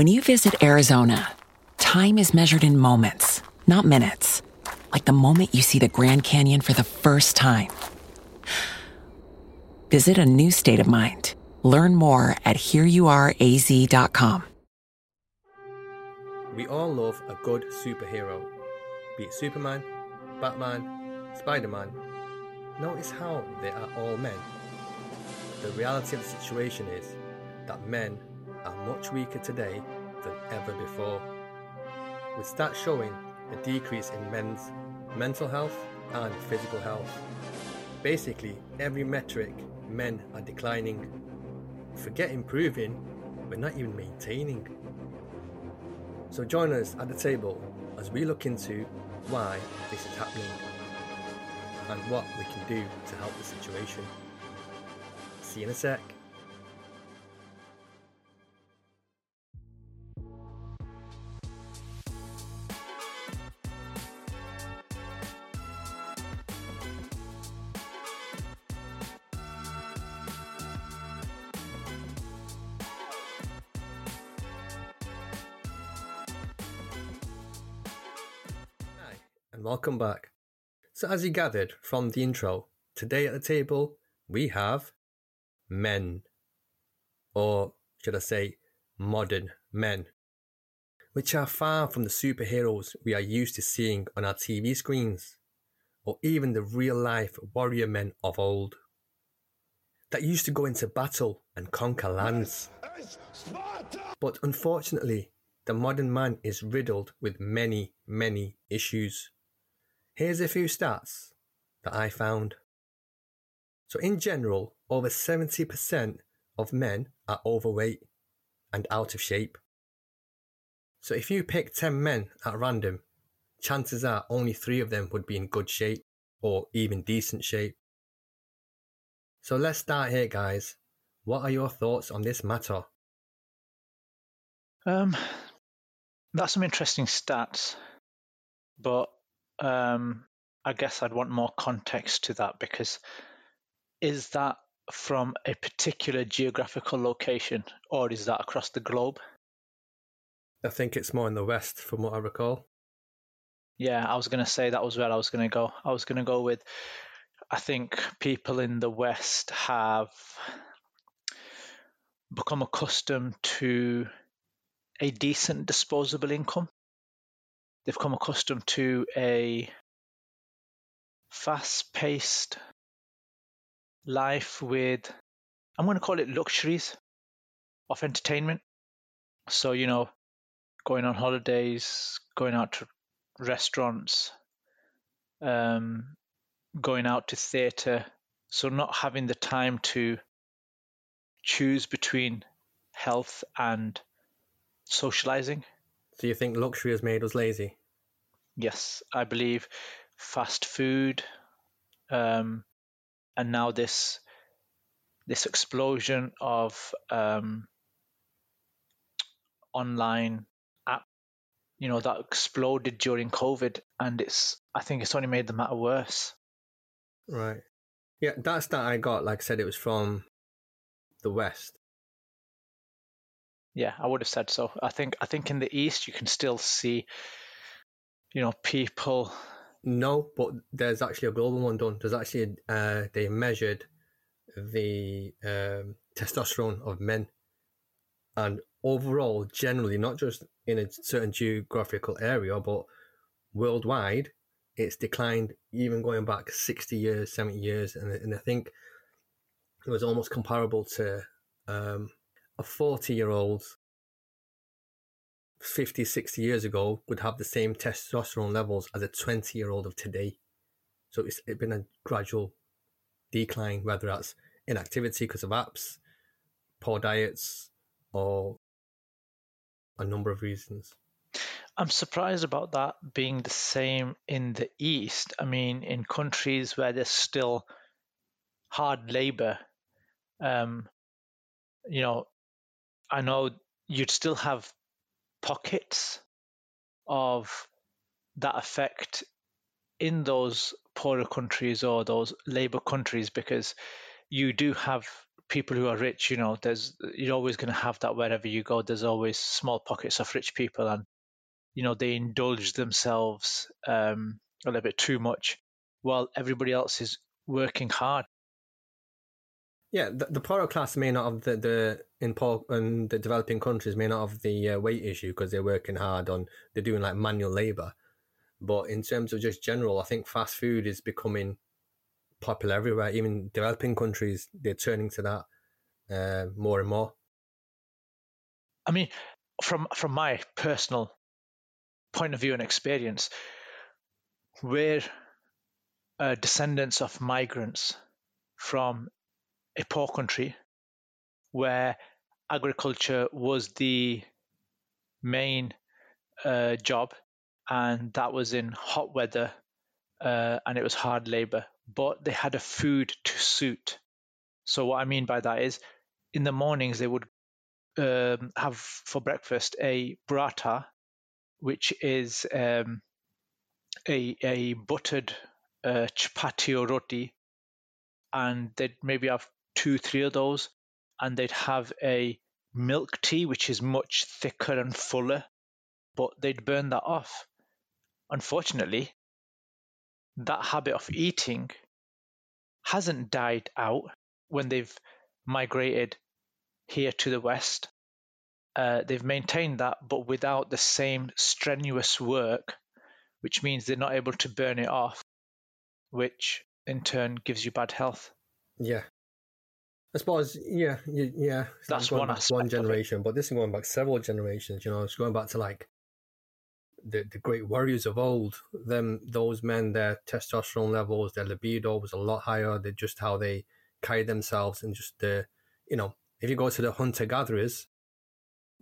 When you visit Arizona, time is measured in moments, not minutes. Like the moment you see the Grand Canyon for the first time. Visit a new state of mind. Learn more at hereyouareaz.com. We all love a good superhero, be it Superman, Batman, Spider Man. Notice how they are all men. The reality of the situation is that men are much weaker today than ever before, with stats showing a decrease in men's mental health and physical health. Basically, every metric, men are declining. Forget improving, we're not even maintaining. So join us at the table as we look into why this is happening and what we can do to help the situation. See you in a sec. And welcome back. So, as you gathered from the intro, today at the table we have men, or should I say, modern men, which are far from the superheroes we are used to seeing on our TV screens, or even the real life warrior men of old that used to go into battle and conquer lands. But unfortunately, the modern man is riddled with many, many issues. Here's a few stats that I found. So, in general, over 70% of men are overweight and out of shape. So, if you pick 10 men at random, chances are only three of them would be in good shape or even decent shape. So, let's start here, guys. What are your thoughts on this matter? Um, that's some interesting stats, but um, I guess I'd want more context to that because is that from a particular geographical location or is that across the globe? I think it's more in the West, from what I recall. Yeah, I was going to say that was where I was going to go. I was going to go with I think people in the West have become accustomed to a decent disposable income. They've come accustomed to a fast paced life with, I'm going to call it luxuries of entertainment. So, you know, going on holidays, going out to restaurants, um, going out to theatre. So, not having the time to choose between health and socializing. So you think luxury has made us lazy? Yes, I believe fast food, um, and now this this explosion of um, online app, you know, that exploded during COVID, and it's I think it's only made the matter worse. Right. Yeah, that's that I got. Like I said, it was from the West. Yeah, I would have said so. I think I think in the East you can still see, you know, people. No, but there's actually a global one done. There's actually uh, they measured the um, testosterone of men, and overall, generally, not just in a certain geographical area, but worldwide, it's declined. Even going back sixty years, seventy years, and, and I think it was almost comparable to um, a 40 year old 50, 60 years ago would have the same testosterone levels as a 20 year old of today. So it's, been a gradual decline, whether that's inactivity because of apps, poor diets, or a number of reasons. I'm surprised about that being the same in the East. I mean, in countries where there's still hard labor, um, you know, I know you'd still have pockets of that effect in those poorer countries or those labor countries because you do have people who are rich you know there's you're always going to have that wherever you go there's always small pockets of rich people and you know they indulge themselves um, a little bit too much while everybody else is working hard yeah the, the poorer class may not have the, the in poor in the developing countries may not have the uh, weight issue because they're working hard on they're doing like manual labor but in terms of just general i think fast food is becoming popular everywhere. Even developing countries, they're turning to that uh, more and more. I mean, from from my personal point of view and experience, we're uh, descendants of migrants from a poor country where agriculture was the main uh, job, and that was in hot weather, uh, and it was hard labor but they had a food to suit. So what I mean by that is, in the mornings they would um, have for breakfast a paratha, which is um, a a buttered uh, chapati or roti, and they'd maybe have two, three of those, and they'd have a milk tea, which is much thicker and fuller, but they'd burn that off. Unfortunately, that habit of eating hasn't died out when they've migrated here to the west. Uh, they've maintained that, but without the same strenuous work, which means they're not able to burn it off, which in turn gives you bad health. Yeah. I suppose, yeah, yeah. That's one one generation, but this is going back several generations. You know, it's going back to like the, the great warriors of old, them those men, their testosterone levels, their libido was a lot higher. They just how they carried themselves and just the, you know, if you go to the hunter gatherers,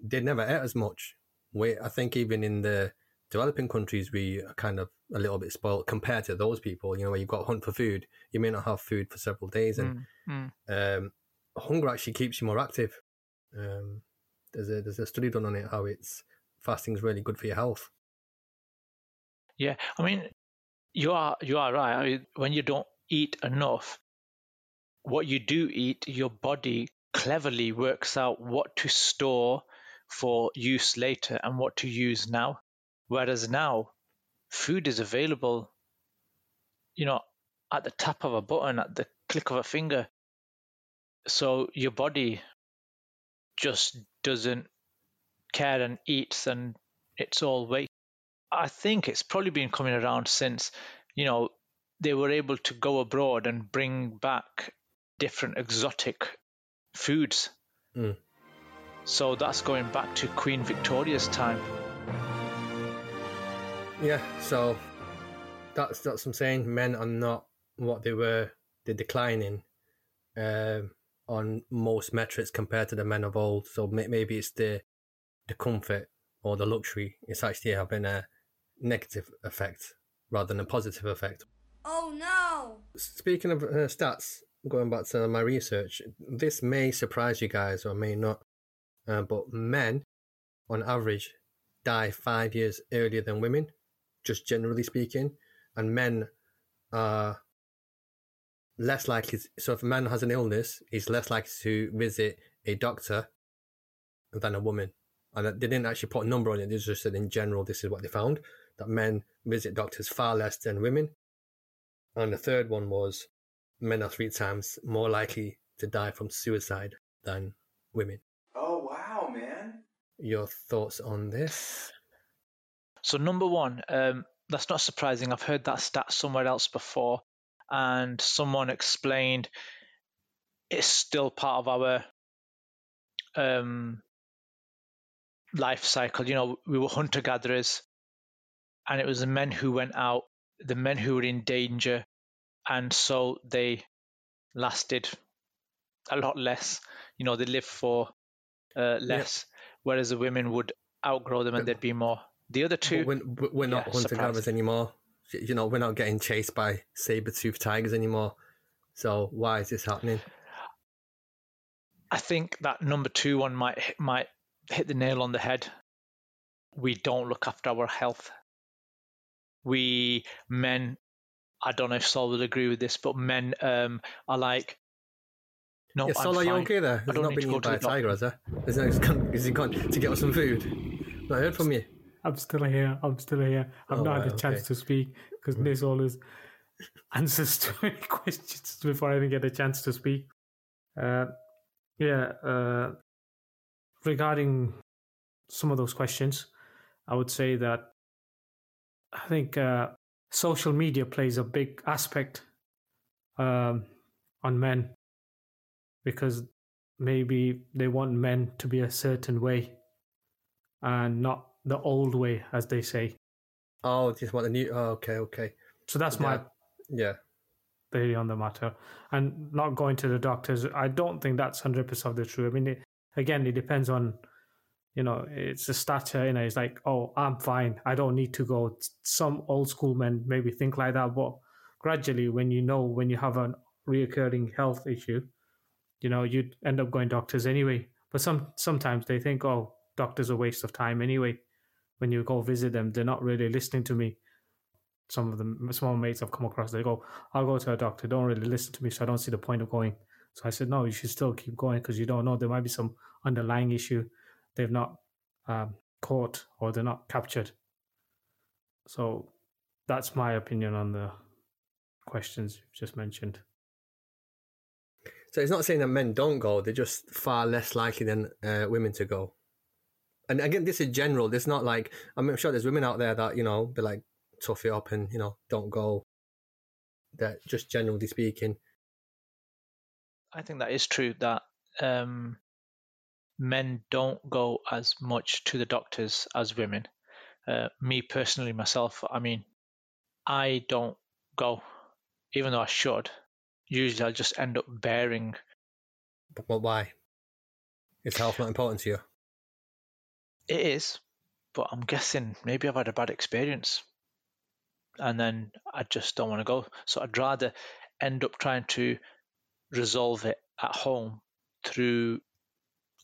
they never ate as much. We, I think even in the developing countries, we are kind of a little bit spoiled compared to those people. You know, where you've got to hunt for food, you may not have food for several days, and mm, mm. Um, hunger actually keeps you more active. Um, there's a there's a study done on it how it's fasting is really good for your health. Yeah, I mean, you are you are right. I mean, when you don't eat enough, what you do eat, your body cleverly works out what to store for use later and what to use now. Whereas now, food is available, you know, at the tap of a button, at the click of a finger. So your body just doesn't care and eats, and it's all waste. I think it's probably been coming around since, you know, they were able to go abroad and bring back different exotic foods. Mm. So that's going back to Queen Victoria's time. Yeah, so that's that's what I'm saying. Men are not what they were. They're declining uh, on most metrics compared to the men of old. So maybe it's the the comfort or the luxury. It's actually having a negative effect rather than a positive effect. Oh no! Speaking of uh, stats, going back to my research, this may surprise you guys or may not, uh, but men, on average, die five years earlier than women, just generally speaking, and men are less likely. So if a man has an illness, he's less likely to visit a doctor than a woman. And they didn't actually put a number on it. They just said in general, this is what they found that men visit doctors far less than women. And the third one was men are three times more likely to die from suicide than women. Oh, wow, man. Your thoughts on this? So, number one, um, that's not surprising. I've heard that stat somewhere else before, and someone explained it's still part of our um, life cycle. You know, we were hunter gatherers and it was the men who went out, the men who were in danger, and so they lasted a lot less. You know, they lived for uh, less, whereas the women would outgrow them and there'd be more. The other two, But we're, we're not yeah, hunter gatherers anymore. You know, we're not getting chased by saber-toothed tigers anymore. So why is this happening? I think that number two one might hit- might hit the nail on the head. We don't look after our health. We men, I don't know if Sol will agree with this, but men um, are like, no, yeah, I'm Sol, are you okay there? There's need been eaten by a tiger, has there? Is, there, is, gone, is he gone to get us some food? I heard from you. I'm still here. I'm still here. I've Oh, not had a chance okay. to speak because Niz always answers to many questions before I even get a chance to speak. Uh, yeah, uh, regarding some of those questions, I would say that I think uh, social media plays a big aspect um, on men because maybe they want men to be a certain way and not the old way, as they say. Oh, just want the new. Oh, okay, okay. So that's my Yeah. Yeah. theory on the matter. And not going to the doctors, I don't think that's 100% of the truth. I mean, it, again, it depends on, you know, it's a stature, you know, it's like, oh, I'm fine. I don't need to go. Some old school men maybe think like that, but gradually, when you know, when you have a reoccurring health issue, you know, you'd end up going doctors anyway. But some sometimes they think, oh, doctors are a waste of time anyway. When you go visit them, they're not really listening to me. Some of them, small mates I've come across, they go, I'll go to a doctor, don't really listen to me, so I don't see the point of going. So I said, no, you should still keep going because you don't know. There might be some underlying issue they've not um, caught or they're not captured. So that's my opinion on the questions you've just mentioned. So it's not saying that men don't go; they're just far less likely than uh, women to go. And again, this is general. There's not like I'm sure there's women out there that you know be like tough it up and you know don't go. That just generally speaking. I think that is true that um, men don't go as much to the doctors as women. Uh, me personally, myself, I mean, I don't go, even though I should. Usually, I'll just end up bearing. But why? Is health not important to you? It is, but I'm guessing maybe I've had a bad experience, and then I just don't want to go. So I'd rather end up trying to resolve it at home through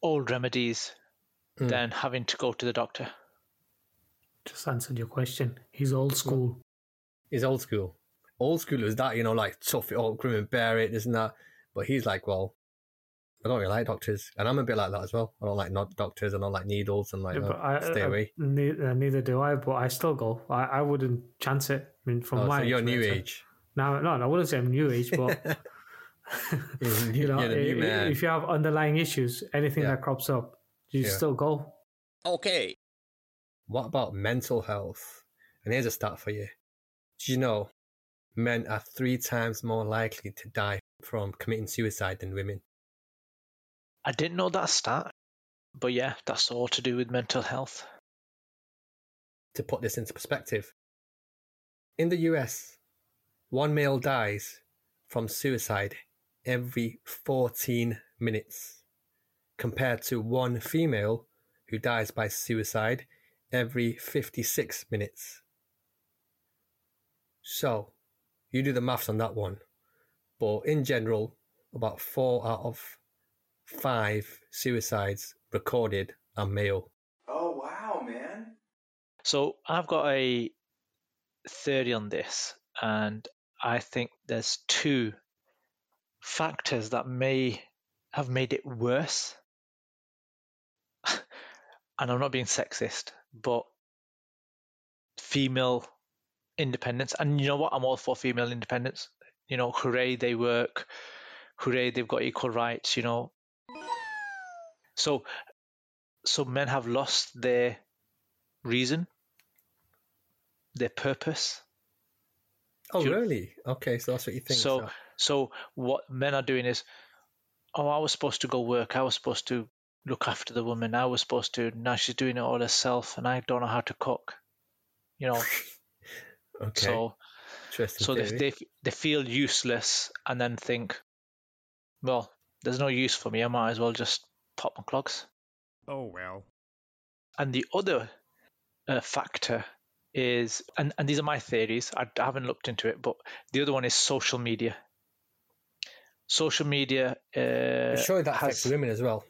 old remedies Mm. than having to go to the doctor. Just answered your question. He's old school. He's old school. Old school is that you know like tough it up, grim and bear it, this and that. But he's like, well, I don't really like doctors, and I'm a bit like that as well. I don't like not doctors. I don't like needles, and like Yeah, no, but I, stay I- away. ne- uh, neither do I, but I still go. I, I wouldn't chance it. I mean, from Oh, my so you're new age. No, no, no, I wouldn't say I'm new age, but You're, know, you're the new man. if you have underlying issues, anything Yeah. that crops up, you Yeah. still go. Okay. What about mental health? And here's a stat for you. Do you know men are three times more likely to die from committing suicide than women? I didn't know that stat, but yeah, that's all to do with mental health. To put this into perspective, in the US, one male dies from suicide every 14 minutes, compared to one female who dies by suicide every 56 minutes. So, you do the maths on that one. But in general, about four out of five suicides recorded are male. Oh, wow, man. So I've got a theory on this, and I think there's two factors that may have made it worse. and I'm not being sexist, but female independence. And you know what? I'm all for female independence. You know, hooray, they work. Hooray, they've got equal rights, you know. So, so men have lost their reason, their purpose. Oh, you- really? Okay, so that's what you think. So, so what men are doing is, oh, I was supposed to go work. I was supposed to look after the woman. I was supposed to. Now she's doing it all herself, and I don't know how to cook. You know, okay, so so they, they they feel useless, and then think, well, there's no use for me. I might as well just pop my clogs. Oh well. And the other uh, factor is, and, and these are my theories, I, I haven't looked into it, but the other one is social media. Social media. Uh, Surely that affects women as well.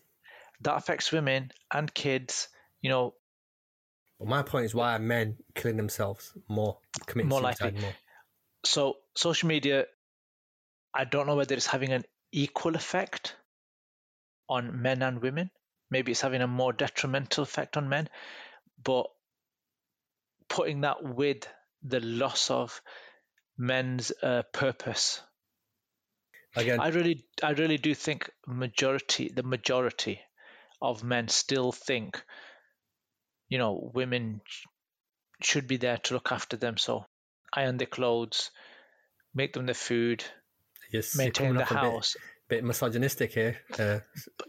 That affects women and kids. You know, But my point is why are men killing themselves more, committing More suicide likely. more? so social media, I don't know whether it's having an equal effect on men and women. Maybe it's having a more detrimental effect on men, but putting that with the loss of men's uh, purpose, Again, I really, I really do think majority, the majority of men still think, you know, women should be there to look after them. So iron their clothes, make them the food, yes, maintain the house. Bit, misogynistic here. Uh,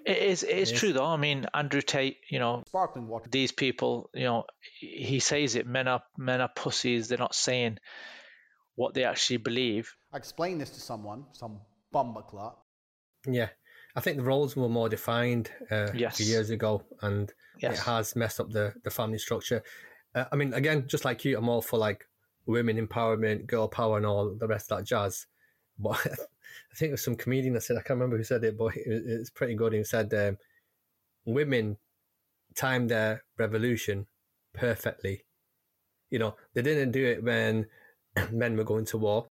It is, it is Yes. true though. I mean, Andrew Tate, you know, Sparkling water. these people, you know, he says it. Men are men are pussies. They're not saying what they actually believe. I explained this to someone, some bumbleclot. yeah, I think the roles were more defined uh, a Yes. few years ago, and Yes. it has messed up the, the family structure. Uh, I mean, again, just like you, I'm all for like women empowerment, girl power, and all the rest of that jazz. But I think it was some comedian that said, I can't remember who said it, but it, it's pretty good. He said, um, women timed their revolution perfectly. You know, they didn't do it when men were going to war.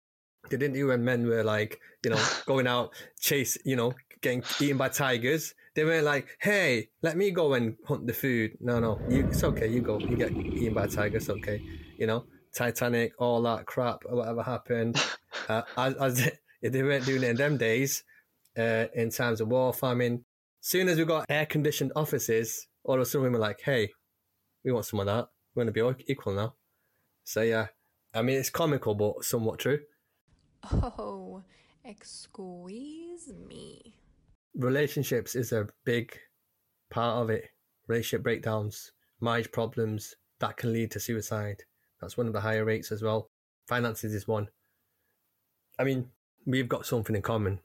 They didn't do it when men were like, you know, going out, chase, you know, getting eaten by tigers. They weren't like, hey, let me go and hunt the food. No, no, you, it's okay. You go. You get eaten by tigers. Okay. You know, Titanic, all that crap, or whatever happened. Uh, as, as they weren't doing it in them days, uh, in times of war, famine. Soon as we got air conditioned offices, all of a sudden we were like, hey, we want some of that. We're going to be equal now. So, yeah, I mean, it's comical, but somewhat true. Oh, excuse me. relationships is a big part of it. Relationship breakdowns, marriage problems that can lead to suicide. That's one of the higher rates as well. Finances is one. I mean, we've got something in common.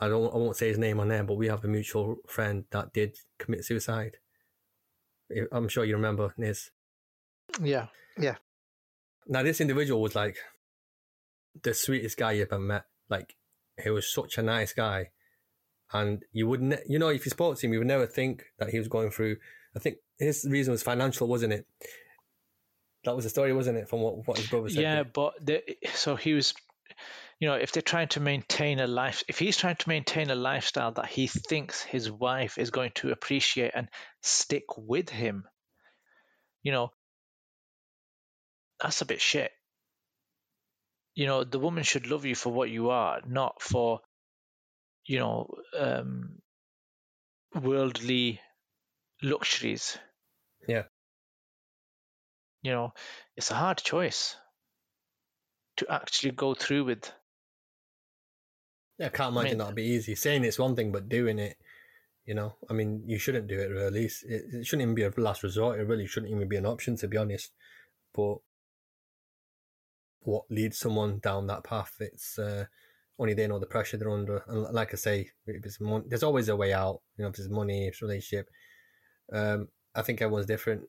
I don't. I won't say his name on there, but we have a mutual friend that did commit suicide. I'm sure you remember Niz. Yeah, yeah. Now, this individual was like the sweetest guy you ever met. Like, he was such a nice guy. And you would, ne- you know, if you spoke to him, you would never think that he was going through. I think his reason was financial, wasn't it? That was the story, wasn't it? From what, what his brother said. Yeah, but the, so he was, you know, if they're trying to maintain a life, if he's trying to maintain a lifestyle that he thinks his wife is going to appreciate and stick with him, you know, that's a bit shit. You know, the woman should love you for what you are, not for, you know, um, worldly luxuries. Yeah. You know, it's a hard choice to actually go through with. Yeah, I can't imagine mean- that'd be easy. Saying it's one thing, but doing it, you know, I mean, you shouldn't do it really. It, it shouldn't even be a last resort. It really shouldn't even be an option, to be honest. But what leads someone down that path? It's uh, only they know the pressure they're under. And like I say, if it's mon- there's always a way out. You know, if there's money, if it's relationship. Um, I think everyone's different.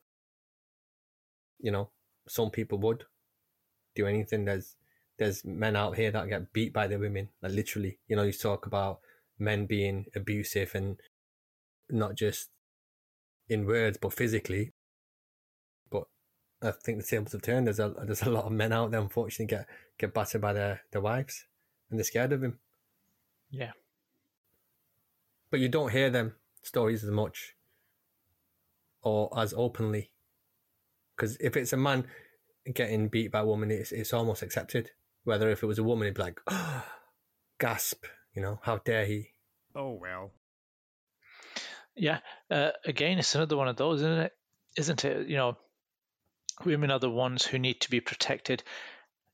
You know, some people would do anything. There's there's men out here that get beat by their women, like literally. You know, you talk about men being abusive and not just in words but physically. But I think the tables have turned. There's a there's a lot of men out there, unfortunately, get get battered by their their wives, and they're scared of him. Yeah. But you don't hear them stories as much or as openly. Because if it's a man getting beat by a woman, it's it's almost accepted. Whether if it was a woman, it'd be like, gasp, you know, how dare he? Oh well. Yeah. Uh, again, it's another one of those, isn't it? Isn't it? You know, women are the ones who need to be protected.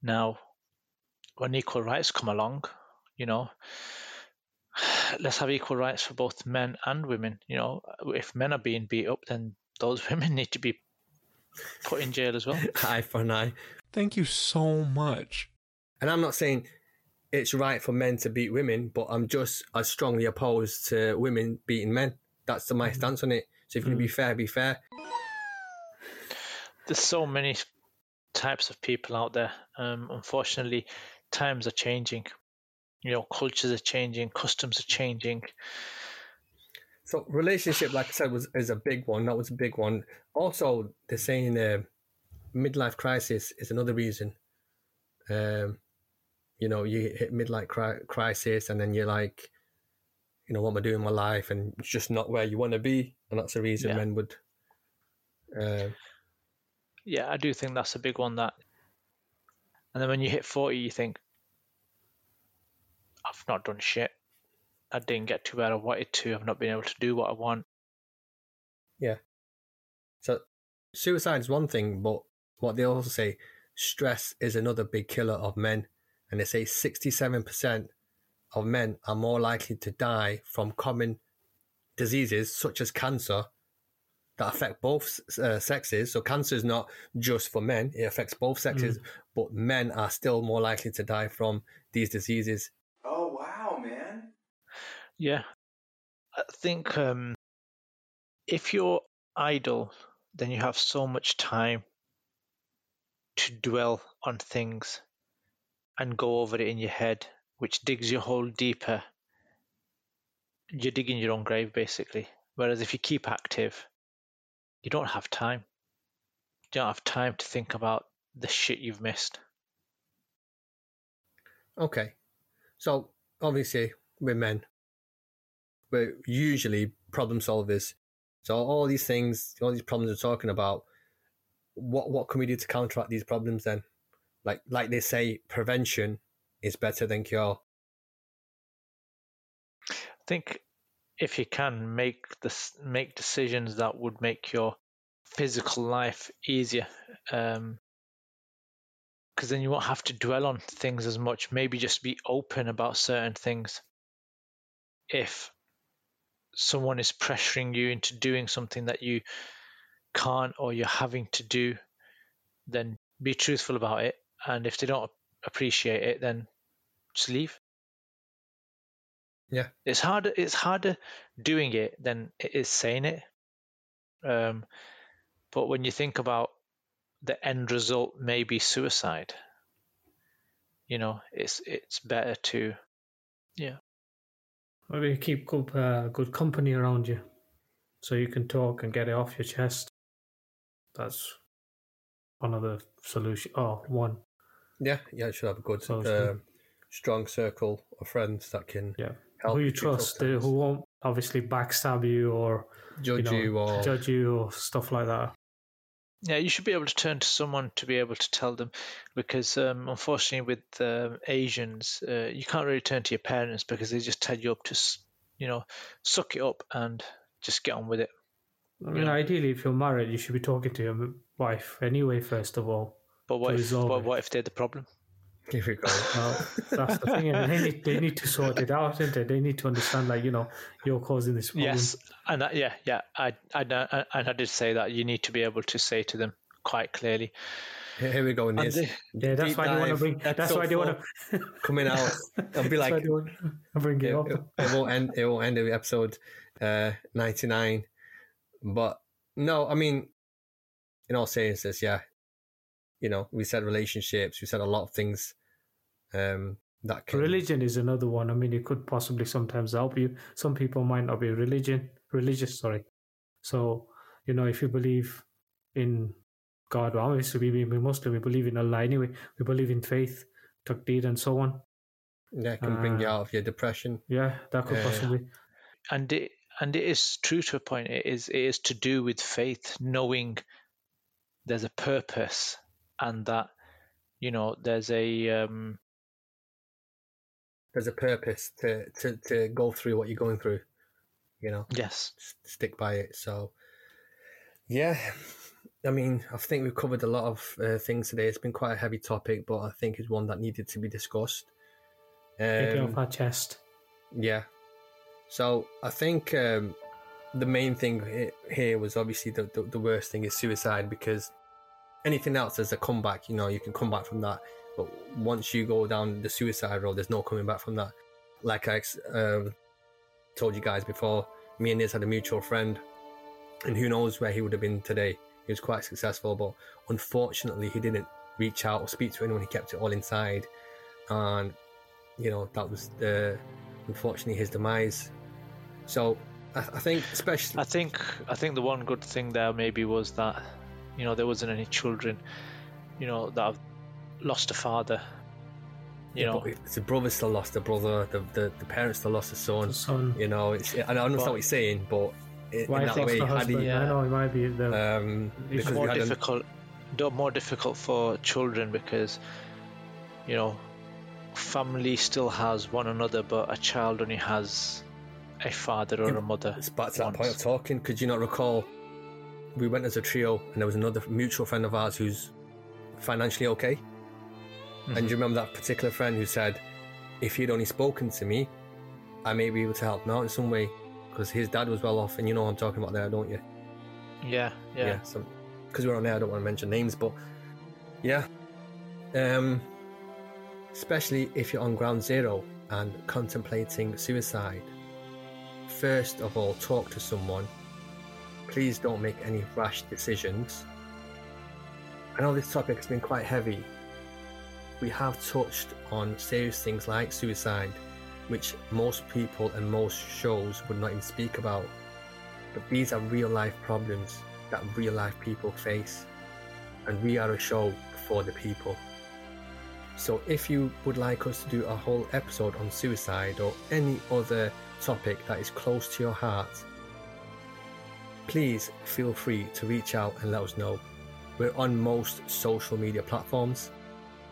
Now, when equal rights come along, you know, let's have equal rights for both men and women. You know, if men are being beat up, then those women need to be put in jail as well. eye for an eye. Thank you so much. And I'm not saying it's right for men to beat women, but I'm just as strongly opposed to women beating men. That's my stance on it. So if you're going to be fair, be fair. there's so many types of people out there. Um, unfortunately, times are changing. You know, cultures are changing, customs are changing. So relationship, like I said, was is a big one. That was a big one. Also, they're saying uh, midlife crisis is another reason. Um, you know, you hit midlife cri- crisis, and then you're like, you know, what am I doing in my life? And it's just not where you want to be, and that's the reason Yeah. men would. Uh, Yeah, I do think that's a big one. That, and then when you hit forty, you think, I've not done shit. I didn't get to where I wanted to. I've not been able to do what I want. Yeah. So suicide is one thing, but what they also say, stress is another big killer of men. And they say 67% of men are more likely to die from common diseases such as cancer that affect both uh, sexes. So cancer is not just for men, it affects both sexes, but men are still more likely to die from these diseases. Wow, man. Yeah, I think um, if you're idle, then you have so much time to dwell on things and go over it in your head, which digs your hole deeper. You're digging your own grave, basically. Whereas if you keep active, you don't have time. You don't have time to think about the shit you've missed. Okay. So obviously we're men. We're usually problem solvers. So all these things, all these problems we're talking about, what what can we do to counteract these problems then? Like like they say, prevention is better than cure. I think if you can make this make decisions that would make your physical life easier, um, because then you won't have to dwell on things as much. Maybe just be open about certain things. If someone is pressuring you into doing something that you can't or you're having to do, then be truthful about it. And if they don't appreciate it, then just leave. Yeah. It's harder. It's harder doing it than it is saying it. Um, but when you think about the end result, may be suicide. You know, it's it's better to, Maybe keep good, uh, good company around you, so you can talk and get it off your chest. That's one of the solution. Oh, one. Yeah, yeah, you should have a good, uh, strong circle of friends that can Yeah. help who you trust, uh, who won't obviously backstab you or judge know, you or judge you or stuff like that. Yeah. You should be able to turn to someone to be able to tell them, because um, unfortunately with um, Asians, uh, you can't really turn to your parents because they just tell you up to, you know, suck it up and just get on with it. I mean, ideally, if you're married, you should be talking to your wife anyway. First of all, But what if it. what if they're the problem? Here we go. well, that's the thing. And they need they need to sort it out, and they? they need to understand, like you know, you're causing this problem. Yes, and that, yeah, yeah, I, I, I- and I did say that you need to be able to say to them quite clearly. Here here we go, And Niz. they- Yeah, that's Deep why they want to bring. That's why they want to coming out and be like, That's why they want to bring it it, up. it, it won't end. It won't end with episode uh, ninety nine. But no, I mean, in all seriousness, yeah. You know, we said relationships. We said a lot of things. Um, that can Religion is another one. I mean, it could possibly sometimes help you. Some people might not be religion religious. Sorry. So you know, if you believe in God, well, obviously we we Muslim, we believe in Allah anyway. We believe in faith, taqdeer, and so on. yeah can bring you Uh, out of your depression. Yeah, that could Yeah. possibly. and it and it is true to a point. It is it is to do with faith, knowing there's a purpose, and that you know there's a um, There's a purpose to, to to go through what you're going through. You know, yes, s- stick by it. So, yeah, I mean, I think we've covered a lot of uh, things today. It's been quite a heavy topic, but I think it's one that needed to be discussed. Take it Um, off our chest. Yeah. So I think um, the main thing here was obviously the, the, the worst thing is suicide because anything else as a comeback, you know, you can come back from that. But once you go down the suicide road, there's no coming back from that. Like I um, told you guys before, me and Niz had a mutual friend, and who knows where he would have been today He was quite successful, but unfortunately, he didn't reach out or speak to anyone. He kept it all inside, and you know that was the unfortunately his demise. So I, I think, especially, I think I think the one good thing there maybe was that you know there wasn't any children, you know that lost a father. You yeah, know, but if the brother still lost a brother, the, the, the parents still lost a son. The son. You know, it's I understand But- what you're saying, but in, in that way, the husband. he, I know it might be the. um, It's more we an- difficult do- more difficult for children because you know family still has one another but a child only has a father or a mother It's back to that point of talking. Could you not recall? We went as a trio, and there was another mutual friend of ours who's financially okay. And do you remember that particular friend who said, "If he'd only spoken to me, I may be able to help him out in some way, because his dad was well off." And you know what I'm talking about there, don't you? yeah yeah, because we're on there, I don't want to mention names, but yeah. Um, especially if you're on ground zero and contemplating suicide. First of all, talk to someone. Please don't make any rash decisions. I know this topic has been quite heavy. We have touched on serious things like suicide, which most people and most shows would not even speak about. But these are real life problems that real life people face, and we are a show for the people. So, if you would like us to do a whole episode on suicide or any other topic that is close to your heart, please feel free to reach out and let us know. We're on most social media platforms,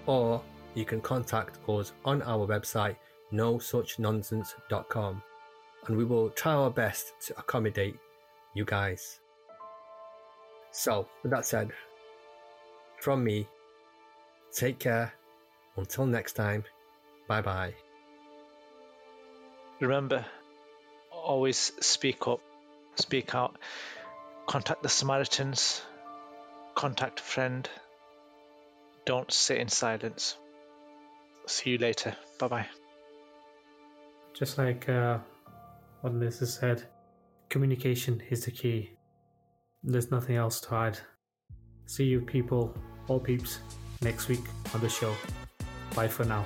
or you can contact us on our website, nosuchnonsense.com, and we will try our best to accommodate you guys. So, with that said, from me, take care. Until next time, bye bye. remember always speak up speak out contact the samaritans contact a friend don't sit in silence see you later bye bye Just like uh, what Niz has said, communication is the key. There's nothing else to add. See you people, all peeps, next week on the show. Bye for now.